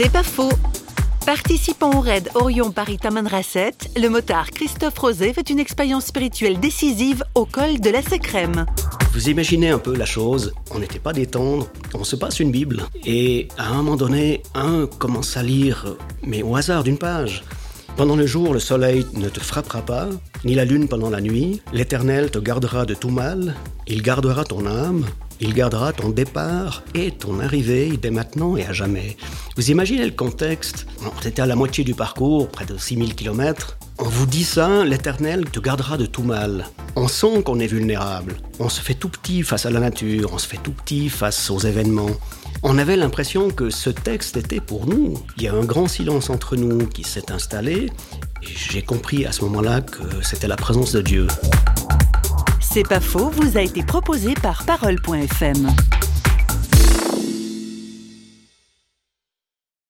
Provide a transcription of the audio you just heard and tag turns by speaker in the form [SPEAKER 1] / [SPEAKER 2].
[SPEAKER 1] C'est pas faux. Participant au raid Orion Paris Taman Rasset, le motard Christophe Rosé fait une expérience spirituelle décisive au col de la Sécrème.
[SPEAKER 2] Vous imaginez un peu la chose, on n'était pas détendre, on se passe une Bible, et à un moment donné, un commence à lire, mais au hasard d'une page. Pendant le jour, le soleil ne te frappera pas, ni la lune pendant la nuit. L'Éternel te gardera de tout mal, il gardera ton âme, il gardera ton départ et ton arrivée dès maintenant et à jamais. Vous imaginez le contexte? On était à la moitié du parcours, près de 6000 km. On vous dit ça, l'Éternel te gardera de tout mal. On sent qu'on est vulnérable. On se fait tout petit face à la nature, on se fait tout petit face aux événements. On avait l'impression que ce texte était pour nous. Il y a un grand silence entre nous qui s'est installé. J'ai compris à ce moment-là que c'était la présence de Dieu.
[SPEAKER 1] C'est pas faux, vous a été proposé par Parole.fm.